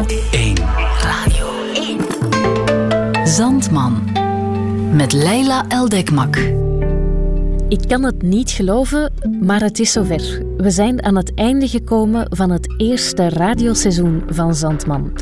1. Radio 1. Zandman. Met Leila Eldekmak. Ik kan het niet geloven, maar het is zover. We zijn aan het einde gekomen van het eerste radioseizoen van Zandman.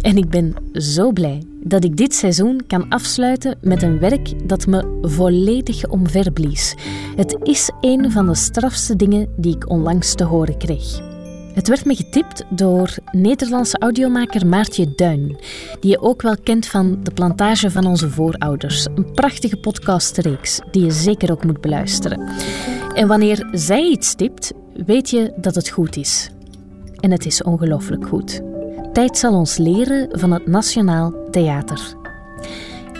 En ik ben zo blij dat ik dit seizoen kan afsluiten met een werk dat me volledig omverblies. Het is een van de strafste dingen die ik onlangs te horen kreeg. Het werd me getipt door Nederlandse audiomaker Maartje Duin, die je ook wel kent van De Plantage van onze voorouders. Een prachtige podcastreeks die je zeker ook moet beluisteren. En wanneer zij iets tipt, weet je dat het goed is. En het is ongelooflijk goed. Tijd zal ons leren van het Nationaal Theater.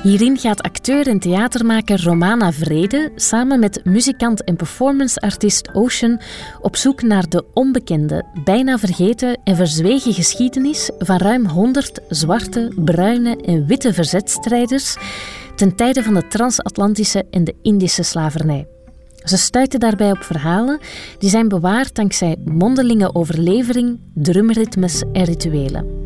Hierin gaat acteur en theatermaker Romana Vrede samen met muzikant en performanceartiest Ocean op zoek naar de onbekende, bijna vergeten en verzwegen geschiedenis van ruim 100 zwarte, bruine en witte verzetstrijders ten tijde van de transatlantische en de Indische slavernij. Ze stuiten daarbij op verhalen die zijn bewaard dankzij mondelinge overlevering, drumritmes en rituelen.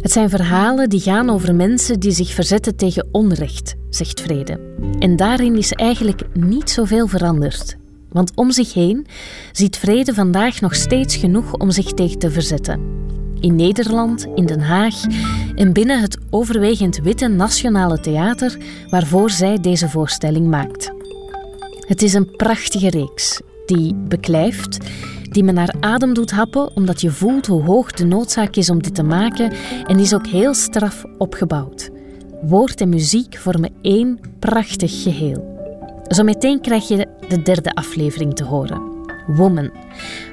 Het zijn verhalen die gaan over mensen die zich verzetten tegen onrecht, zegt Vrede. En daarin is eigenlijk niet zoveel veranderd. Want om zich heen ziet Vrede vandaag nog steeds genoeg om zich tegen te verzetten. In Nederland, in Den Haag en binnen het overwegend witte Nationale Theater waarvoor zij deze voorstelling maakt. Het is een prachtige reeks die beklijft die me naar adem doet happen, omdat je voelt hoe hoog de noodzaak is om dit te maken en is ook heel straf opgebouwd. Woord en muziek vormen één prachtig geheel. Zometeen krijg je de derde aflevering te horen. Woman.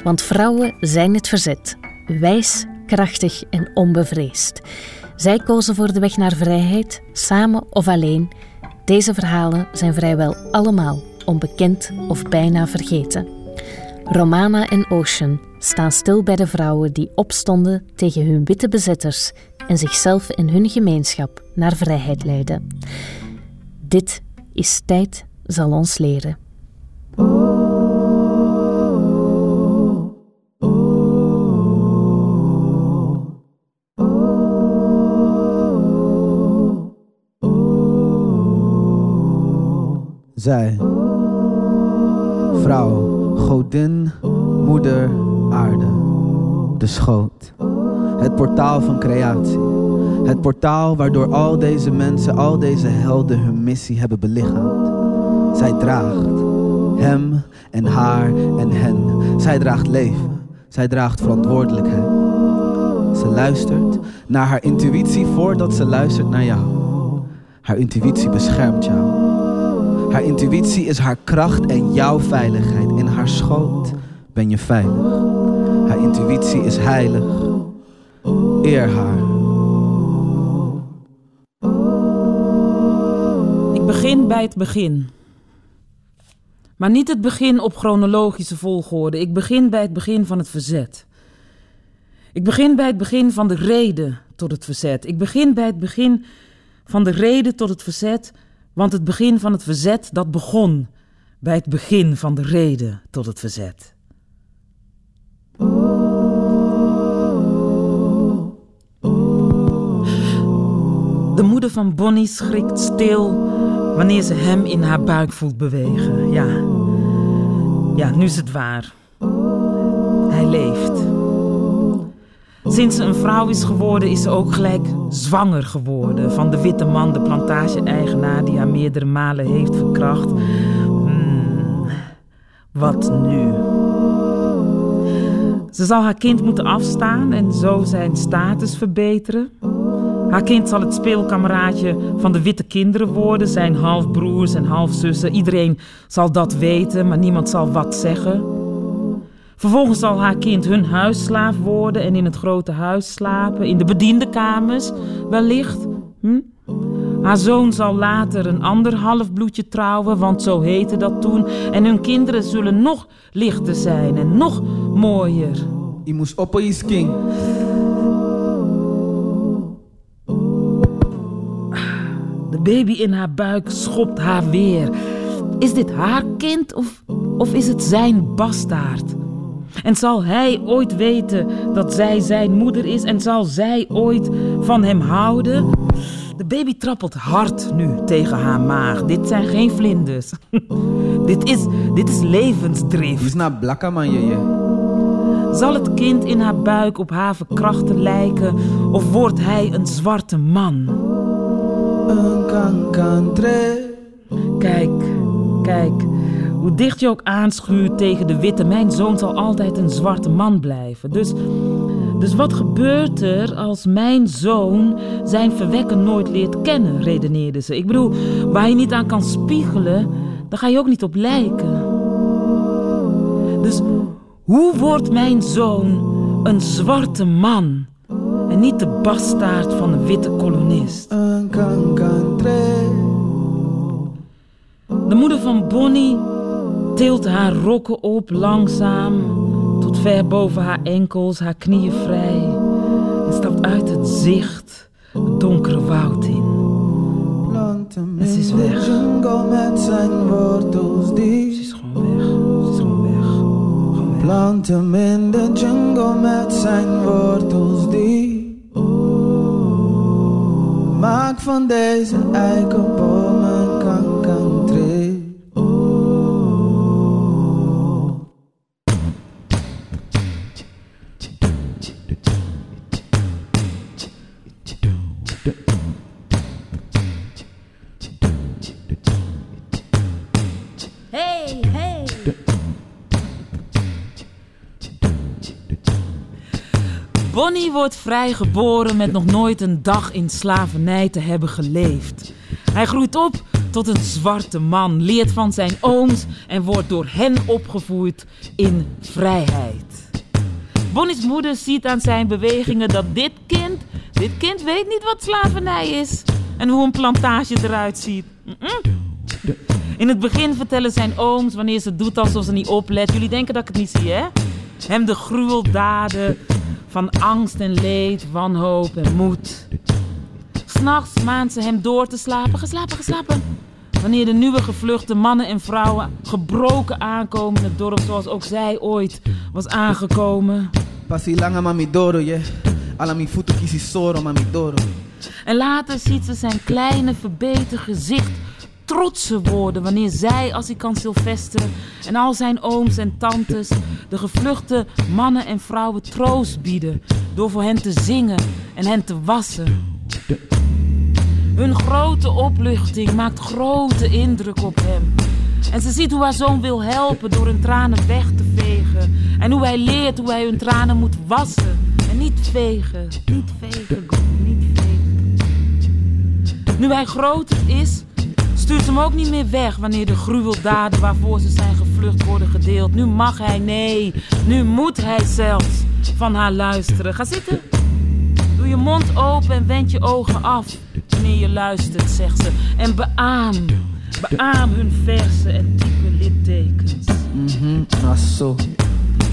Want vrouwen zijn het verzet. Wijs, krachtig en onbevreesd. Zij kozen voor de weg naar vrijheid, samen of alleen. Deze verhalen zijn vrijwel allemaal onbekend of bijna vergeten. Romana en Ocean staan stil bij de vrouwen die opstonden tegen hun witte bezetters en zichzelf en hun gemeenschap naar vrijheid leiden. Dit is tijd zal ons leren. Zij, vrouw godin, moeder, aarde, de schoot. Het portaal van creatie. Het portaal waardoor al deze mensen, al deze helden hun missie hebben belichaamd. Zij draagt hem en haar en hen. Zij draagt leven. Zij draagt verantwoordelijkheid. Ze luistert naar haar intuïtie voordat ze luistert naar jou. Haar intuïtie beschermt jou. Haar intuïtie is haar kracht en jouw veiligheid. In haar schoot ben je veilig. Haar intuïtie is heilig. Eer haar. Ik begin bij het begin. Maar niet het begin op chronologische volgorde. Ik begin bij het begin van het verzet. Ik begin bij het begin van de reden tot het verzet. Ik begin bij het begin van de reden tot het verzet want het begin van het verzet, dat begon bij het begin van de reden tot het verzet. De moeder van Bonnie schrikt stil wanneer ze hem in haar buik voelt bewegen. Ja, ja, nu is het waar. Hij leeft. Sinds ze een vrouw is geworden, is ze ook gelijk zwanger geworden van de witte man, de plantage-eigenaar die haar meerdere malen heeft verkracht. Hmm, wat nu? Ze zal haar kind moeten afstaan en zo zijn status verbeteren. Haar kind zal het speelkameraadje van de witte kinderen worden, zijn halfbroers en halfzussen. Iedereen zal dat weten, maar niemand zal wat zeggen. Vervolgens zal haar kind hun huisslaaf worden en in het grote huis slapen, in de bediendenkamers wellicht. Hm? Haar zoon zal later een ander halfbloedje trouwen, want zo heette dat toen. En hun kinderen zullen nog lichter zijn en nog mooier. Je moest op je king. De baby in haar buik schopt haar weer. Is dit haar kind of, of is het zijn bastaard? En zal hij ooit weten dat zij zijn moeder is? En zal zij ooit van hem houden? De baby trappelt hard nu tegen haar maag. Dit zijn geen vlinders. dit, is, dit is levensdrift. Is na blakka man je. Zal het kind in haar buik op haar verkrachten lijken? Of wordt hij een zwarte man? Kijk, kijk. Hoe dicht je ook aanschuurt tegen de witte, mijn zoon zal altijd een zwarte man blijven. Dus, dus wat gebeurt er als mijn zoon zijn verwekken nooit leert kennen, redeneerde ze. Ik bedoel, waar je niet aan kan spiegelen, daar ga je ook niet op lijken. Dus hoe wordt mijn zoon een zwarte man en niet de bastaard van een witte kolonist? De moeder van Bonnie tilt haar rokken op langzaam tot ver boven haar enkels, haar knieën vrij en stapt uit het zicht het donkere woud in. Planten En ze is weg. jungle met zijn wortels Ze die. is gewoon weg. Ze is gewoon weg. Gewoon weg. Plant hem in de jungle met zijn wortels die. Maak van deze eikenboom Bonnie wordt vrijgeboren met nog nooit een dag in slavernij te hebben geleefd. Hij groeit op tot een zwarte man, leert van zijn ooms en wordt door hen opgevoed in vrijheid. Bonnie's moeder ziet aan zijn bewegingen dat dit kind, dit kind weet niet wat slavernij is en hoe een plantage eruit ziet. In het begin vertellen zijn ooms wanneer ze doet alsof ze niet oplet. Jullie denken dat ik het niet zie, hè? Hem de gruweldaden van angst en leed, wanhoop en moed. S'nachts maand ze hem door te slapen, geslapen, geslapen. Wanneer de nieuwe gevluchte mannen en vrouwen gebroken aankomen in het dorp zoals ook zij ooit was aangekomen. Pasi langa mami doro je. Ala mi futu kisi soro mami doro. En later ziet ze zijn kleine verbeterd gezicht trotse worden wanneer zij, als hij kan Sylvester en al zijn ooms en tantes de gevluchte mannen en vrouwen troost bieden door voor hen te zingen en hen te wassen. Hun grote opluchting maakt grote indruk op hem. En ze ziet hoe haar zoon wil helpen door hun tranen weg te vegen. En hoe hij leert hoe hij hun tranen moet wassen. En niet vegen, niet vegen, niet vegen. Nu hij groter is, stuurt hem ook niet meer weg wanneer de gruweldaden waarvoor ze zijn gevlucht worden gedeeld. Nu mag hij, nee, nu moet hij zelfs van haar luisteren. Ga zitten. Doe je mond open en wend je ogen af wanneer je luistert, zegt ze. En beaam, beaam hun verse en diepe littekens. Mhm, zo.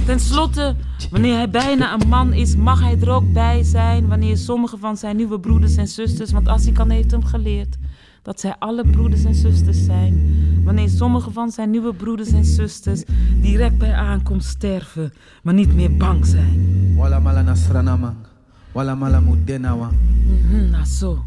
Ten slotte, wanneer hij bijna een man is, mag hij er ook bij zijn wanneer sommige van zijn nieuwe broeders en zusters, want Asikan heeft hem geleerd dat zij alle broeders en zusters zijn. Wanneer sommige van zijn nieuwe broeders en zusters direct bij aankomst sterven, maar niet meer bang zijn. Wala mala. Wala. Mhm, nou zo.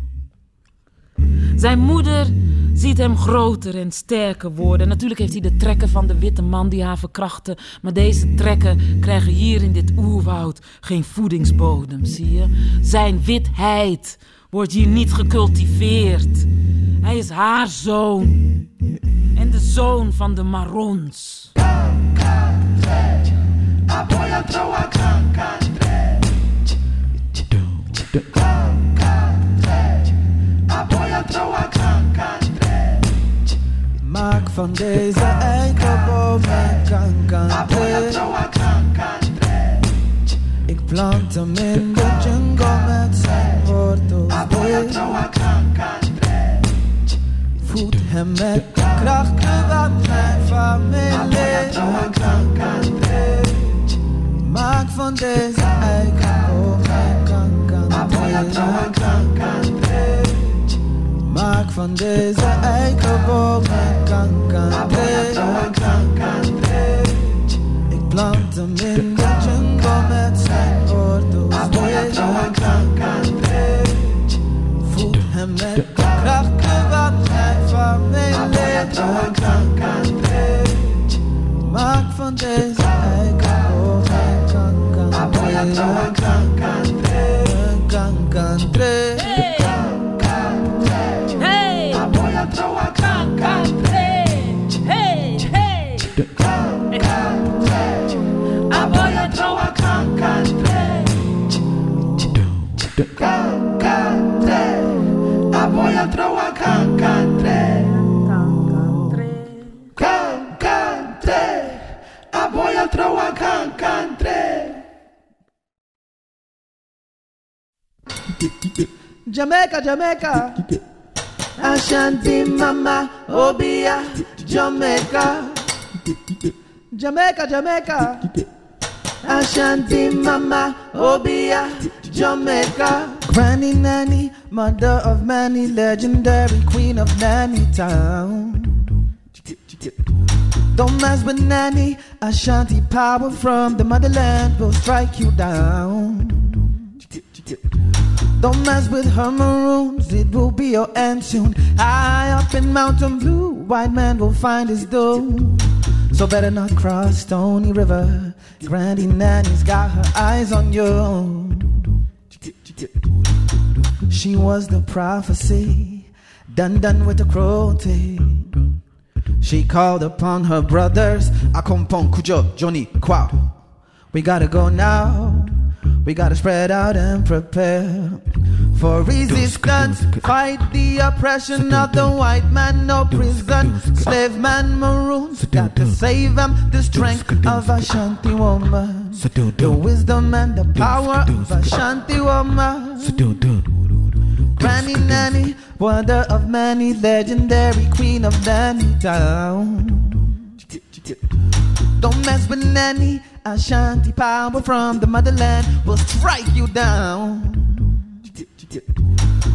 Zijn moeder ziet hem groter en sterker worden. Natuurlijk heeft hij de trekken van de witte man die haar verkrachten. Maar deze trekken krijgen hier in dit oerwoud geen voedingsbodem, zie je? Zijn witheid wordt hier niet gecultiveerd. Hij is haar zoon. En de zoon van de Marons. Maak van deze eikenboom een kankantree. Ik plant hem in En met krachten van mijn familie. Maak van deze eigen Maak van deze eikenboom een kankerbeet. Ik plant hem in de jungle met zijn wortels. Voed hem met Jamaica, Jamaica. Ashanti mama, Obia, Jamaica. Jamaica, Jamaica. Ashanti mama, Obia, Jamaica. Granny Nanny, mother of many, legendary queen of Nanny Town. Don't mess with Nanny, Ashanti power from the motherland will strike you down. Don't mess with her maroons, it will be your end soon. High up in Mountain Blue, white man will find his doom. So better not cross Stony River. Granny Nanny's got her eyes on you. She was the prophecy, done done with the cruelty. She called upon her brothers, Akompon, Kujo, Johnny, Kwao. We gotta go now. We gotta spread out and prepare for resistance. Fight the oppression of the white man, no prison. Slave man, maroons. Got to save them. The strength of Ashanti woman. The wisdom and the power of Ashanti woman. Granny Nanny, wonder of many, legendary queen of Danny Town. Don't mess with Nanny, Ashanti power from the motherland will strike you down.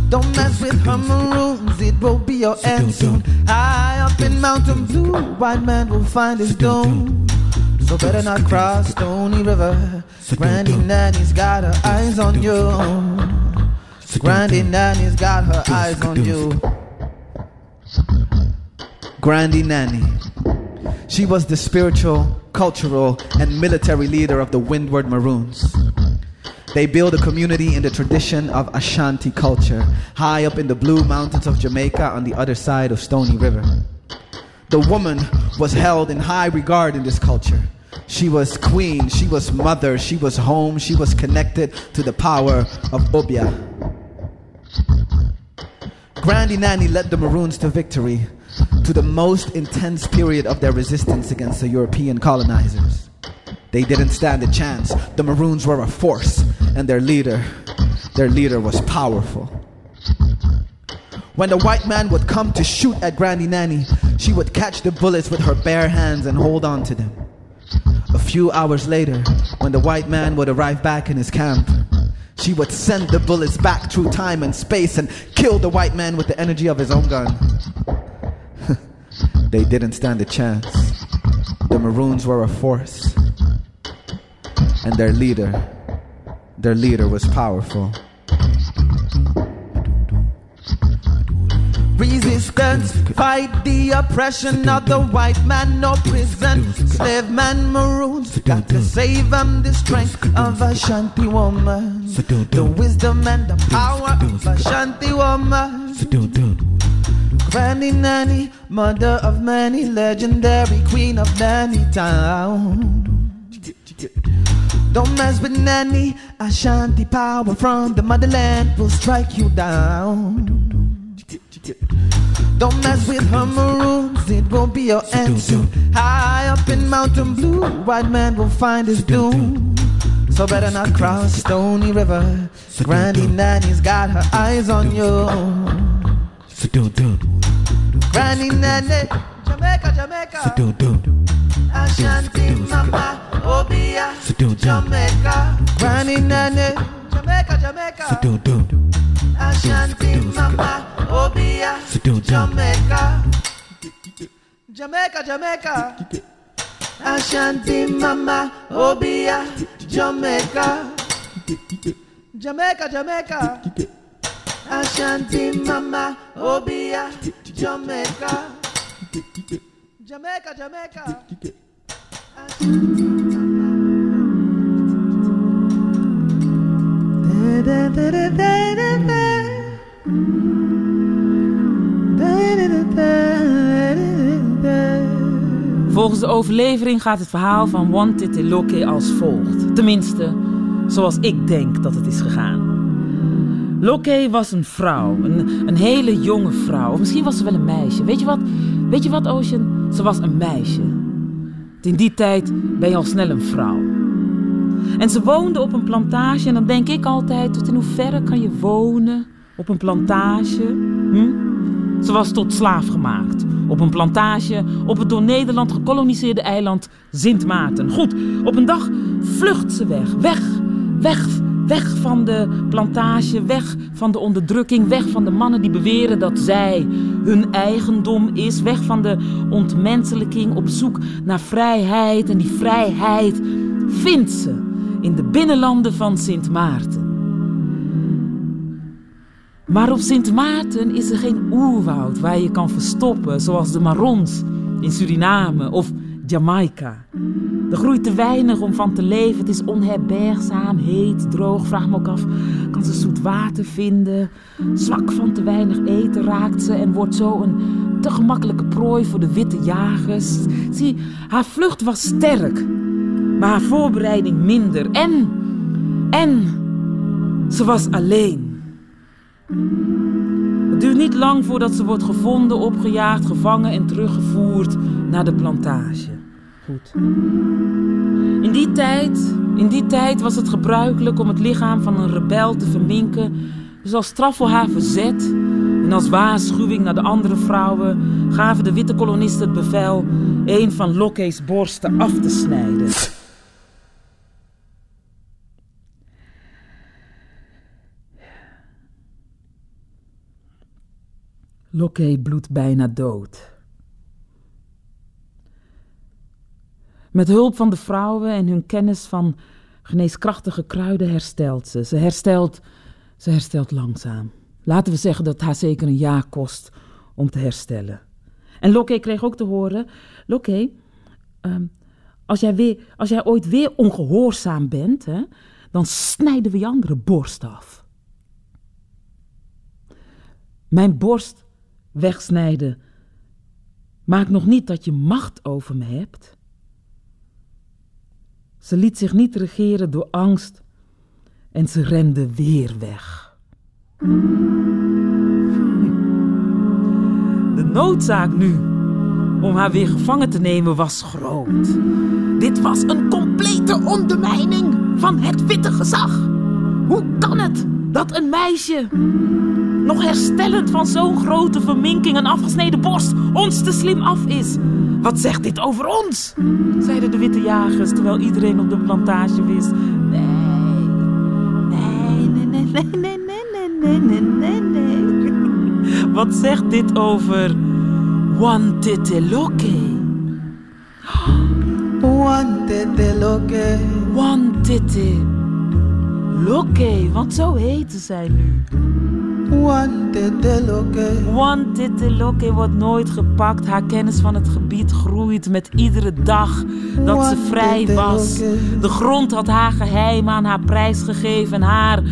Don't mess with her maroons, it will be your end soon. High up in Mountain Blue, white man will find his doom. So better not cross Stony River. Granny Nanny's got her eyes on you. Grandy Nanny's got her eyes on you. Grandy Nanny. She was the spiritual, cultural, and military leader of the Windward Maroons. They built a community in the tradition of Ashanti culture, high up in the blue mountains of Jamaica on the other side of Stony River. The woman was held in high regard in this culture. She was queen, she was mother, she was home, she was connected to the power of Obia. Grandy Nanny led the Maroons to victory, to the most intense period of their resistance against the European colonizers. They didn't stand a chance. The Maroons were a force, and their leader, their leader was powerful. When the white man would come to shoot at Granny Nanny, she would catch the bullets with her bare hands and hold on to them. A few hours later, when the white man would arrive back in his camp, she would send the bullets back through time and space and kill the white man with the energy of his own gun. they didn't stand a chance. The Maroons were a force, and their leader, their leader was powerful. Resistance, fight the oppression of the white man, no prison. Slave man, maroons, got to save them. The strength of Ashanti woman, the wisdom and the power of Ashanti woman. Granny Nanny, mother of many, legendary queen of Nanny Town. Don't mess with Nanny, Ashanti power from the motherland will strike you down. Don't mess with her maroons, it won't be your end soon. High up in Mountain Blue, white man will find his doom. So better not cross Stony River. Granny Nanny's got her eyes on you. Granny Nanny, Jamaica, Jamaica. Ashanti Mama, Obia, Jamaica. Granny Nanny, Jamaica, Jamaica. Ashanti Mama, Obia, Jamaica. Jamaica, Jamaica. Ashanti Mama, Obia, Jamaica. Jamaica, Jamaica. Ashanti mama, Obia, Jamaica. Jamaica, Jamaica. Ashanti Volgens de overlevering gaat het verhaal van Wanted Loke als volgt. Tenminste, zoals ik denk dat het is gegaan. Loke was een vrouw, een, een hele jonge vrouw. Misschien was ze wel een meisje. Weet je wat, Weet je wat Ocean? Ze was een meisje. In die tijd ben je al snel een vrouw. En ze woonde op een plantage en dan denk ik altijd... tot in hoeverre kan je wonen op een plantage? Hm? Ze was tot slaaf gemaakt. Op een plantage op het door Nederland gekoloniseerde eiland Sint Maarten. Goed, op een dag vlucht ze weg. Weg, weg, weg van de plantage. Weg van de onderdrukking. Weg van de mannen die beweren dat zij hun eigendom is. Weg van de ontmenselijking op zoek naar vrijheid. En die vrijheid vindt ze in de binnenlanden van Sint Maarten. Maar op Sint Maarten is er geen oerwoud waar je kan verstoppen, zoals de Marons in Suriname of Jamaica. Er groeit te weinig om van te leven. Het is onherbergzaam, heet, droog. Vraag me ook af, kan ze zoet water vinden? Zwak van te weinig eten raakt ze en wordt zo een te gemakkelijke prooi voor de witte jagers. Zie, haar vlucht was sterk, maar haar voorbereiding minder. En, en, ze was alleen. Het duurt niet lang voordat ze wordt gevonden, opgejaagd, gevangen en teruggevoerd naar de plantage. Goed. In die tijd, in die tijd was het gebruikelijk om het lichaam van een rebel te verminken. Dus als straf voor haar verzet en als waarschuwing naar de andere vrouwen gaven de witte kolonisten het bevel een van Lokke's borsten af te snijden. Lokke bloedt bijna dood. Met hulp van de vrouwen en hun kennis van geneeskrachtige kruiden herstelt ze. Ze herstelt, ze herstelt langzaam. Laten we zeggen dat het haar zeker een jaar kost om te herstellen. En Lokke kreeg ook te horen: Lokke, ehm, als, jij weer, als jij ooit weer ongehoorzaam bent, hè, dan snijden we je andere borst af. Mijn borst wegsnijden maakt nog niet dat je macht over me hebt. Ze liet zich niet regeren door angst en ze rende weer weg. De noodzaak nu om haar weer gevangen te nemen was groot. Dit was een complete ondermijning van het witte gezag. Hoe kan het dat een meisje, nog herstellend van zo'n grote verminking en afgesneden borst, ons te slim af is? Wat zegt dit over ons? zeiden de witte jagers terwijl iedereen op de plantage wist. Nee, nee, nee, nee, nee, nee, nee, nee, nee, nee. Wat zegt dit over Wantiteloke? Wantete loke. Wantiteloke, want zo heten zij nu. Wantete. Wantiteloke wordt nooit gepakt. Haar kennis van het gebied groeit met iedere dag dat ze vrij was. De grond had haar geheim aan haar prijs gegeven en haar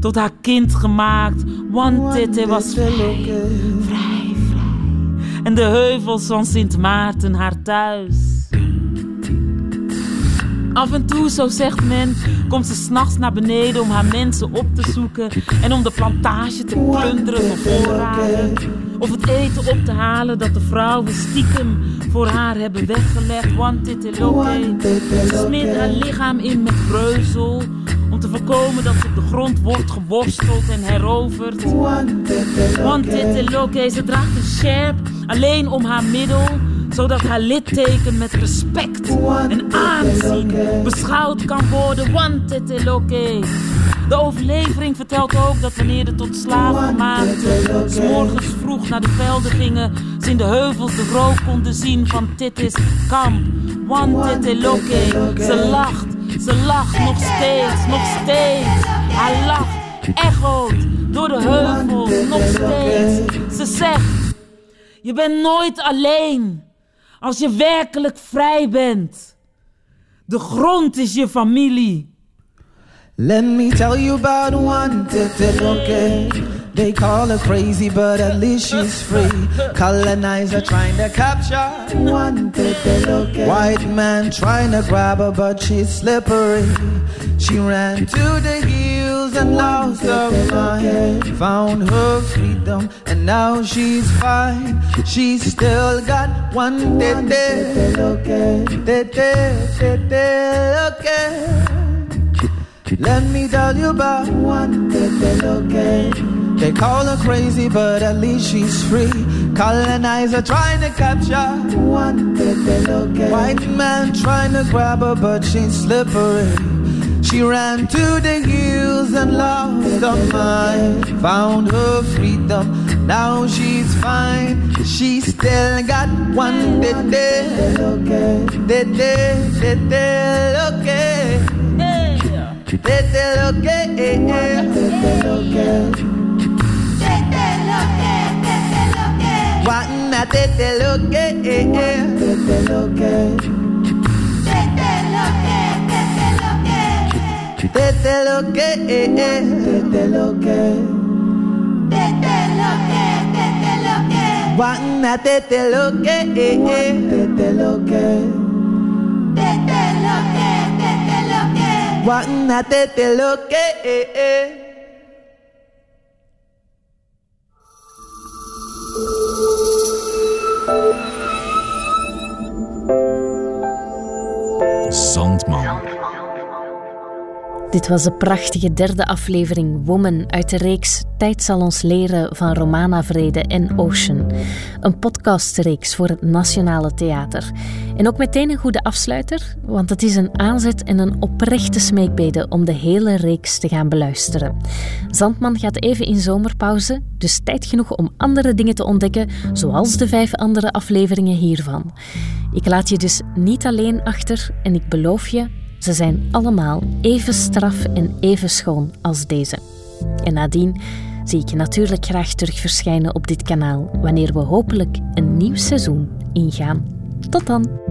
tot haar kind gemaakt. Wantete was vrij, vrij, vrij. En de heuvels van Sint Maarten haar thuis. Af en toe, zo zegt men, komt ze s'nachts naar beneden om haar mensen op te zoeken en om de plantage te plunderen voor voorraden. Of het eten op te halen dat de vrouwen stiekem voor haar hebben weggelegd. Want dit. Ze smeert haar lichaam in met breuzel om te voorkomen dat ze op de grond wordt geworsteld en heroverd. Want dit. Ze draagt een sjerp alleen om haar middel zodat haar litteken met respect en aanzien beschouwd kan worden. Want het is oké. De overlevering vertelt ook dat wanneer de tot slaafgemaakten s morgens vroeg naar de velden gingen, ze in de heuvels de rook konden zien van Titis kamp. Want is oké. Ze lacht, ze lacht nog steeds, nog steeds. Haar lach echoot door de heuvels nog steeds. Ze zegt, je bent nooit alleen als je werkelijk vrij bent. De grond is je familie. Let me tell you about one okay. They call her crazy, but at least she's free. Colonizer trying to capture one okay. White man trying to grab her, but she's slippery. She ran to the hills and lost her mind. Found her freedom, and now she's fine. She's still got one day, day, okay. Let me tell you about one day, okay. They call her crazy, but at least she's free. Colonizer trying to capture one day, okay. White man trying to grab her, but she's slippery. She ran to the hills and lost her mind. Found her freedom, now she's fine. She still got one day, day, okay. Day, day, day, day, okay. Tete lo que es. Tete lo que. Tete lo que, tete lo que. Juana, tete lo Desde lo que es. Desde lo que. Desde lo que. Desde lo que. Juana, desde lo que es. Desde lo que. Desde lo que. Desde lo que. Juana, desde lo que es. Thank you. Dit was de prachtige derde aflevering Woman uit de reeks Tijd zal ons leren van Romana Vrede en Ocean. Een podcastreeks voor het Nationale Theater. En ook meteen een goede afsluiter, want het is een aanzet en een oprechte smeekbede om de hele reeks te gaan beluisteren. Zandman gaat even in zomerpauze, dus tijd genoeg om andere dingen te ontdekken, zoals de vijf andere afleveringen hiervan. Ik laat je dus niet alleen achter en ik beloof je ze zijn allemaal even straf en even schoon als deze. En nadien zie ik je natuurlijk graag terug verschijnen op dit kanaal wanneer we hopelijk een nieuw seizoen ingaan. Tot dan!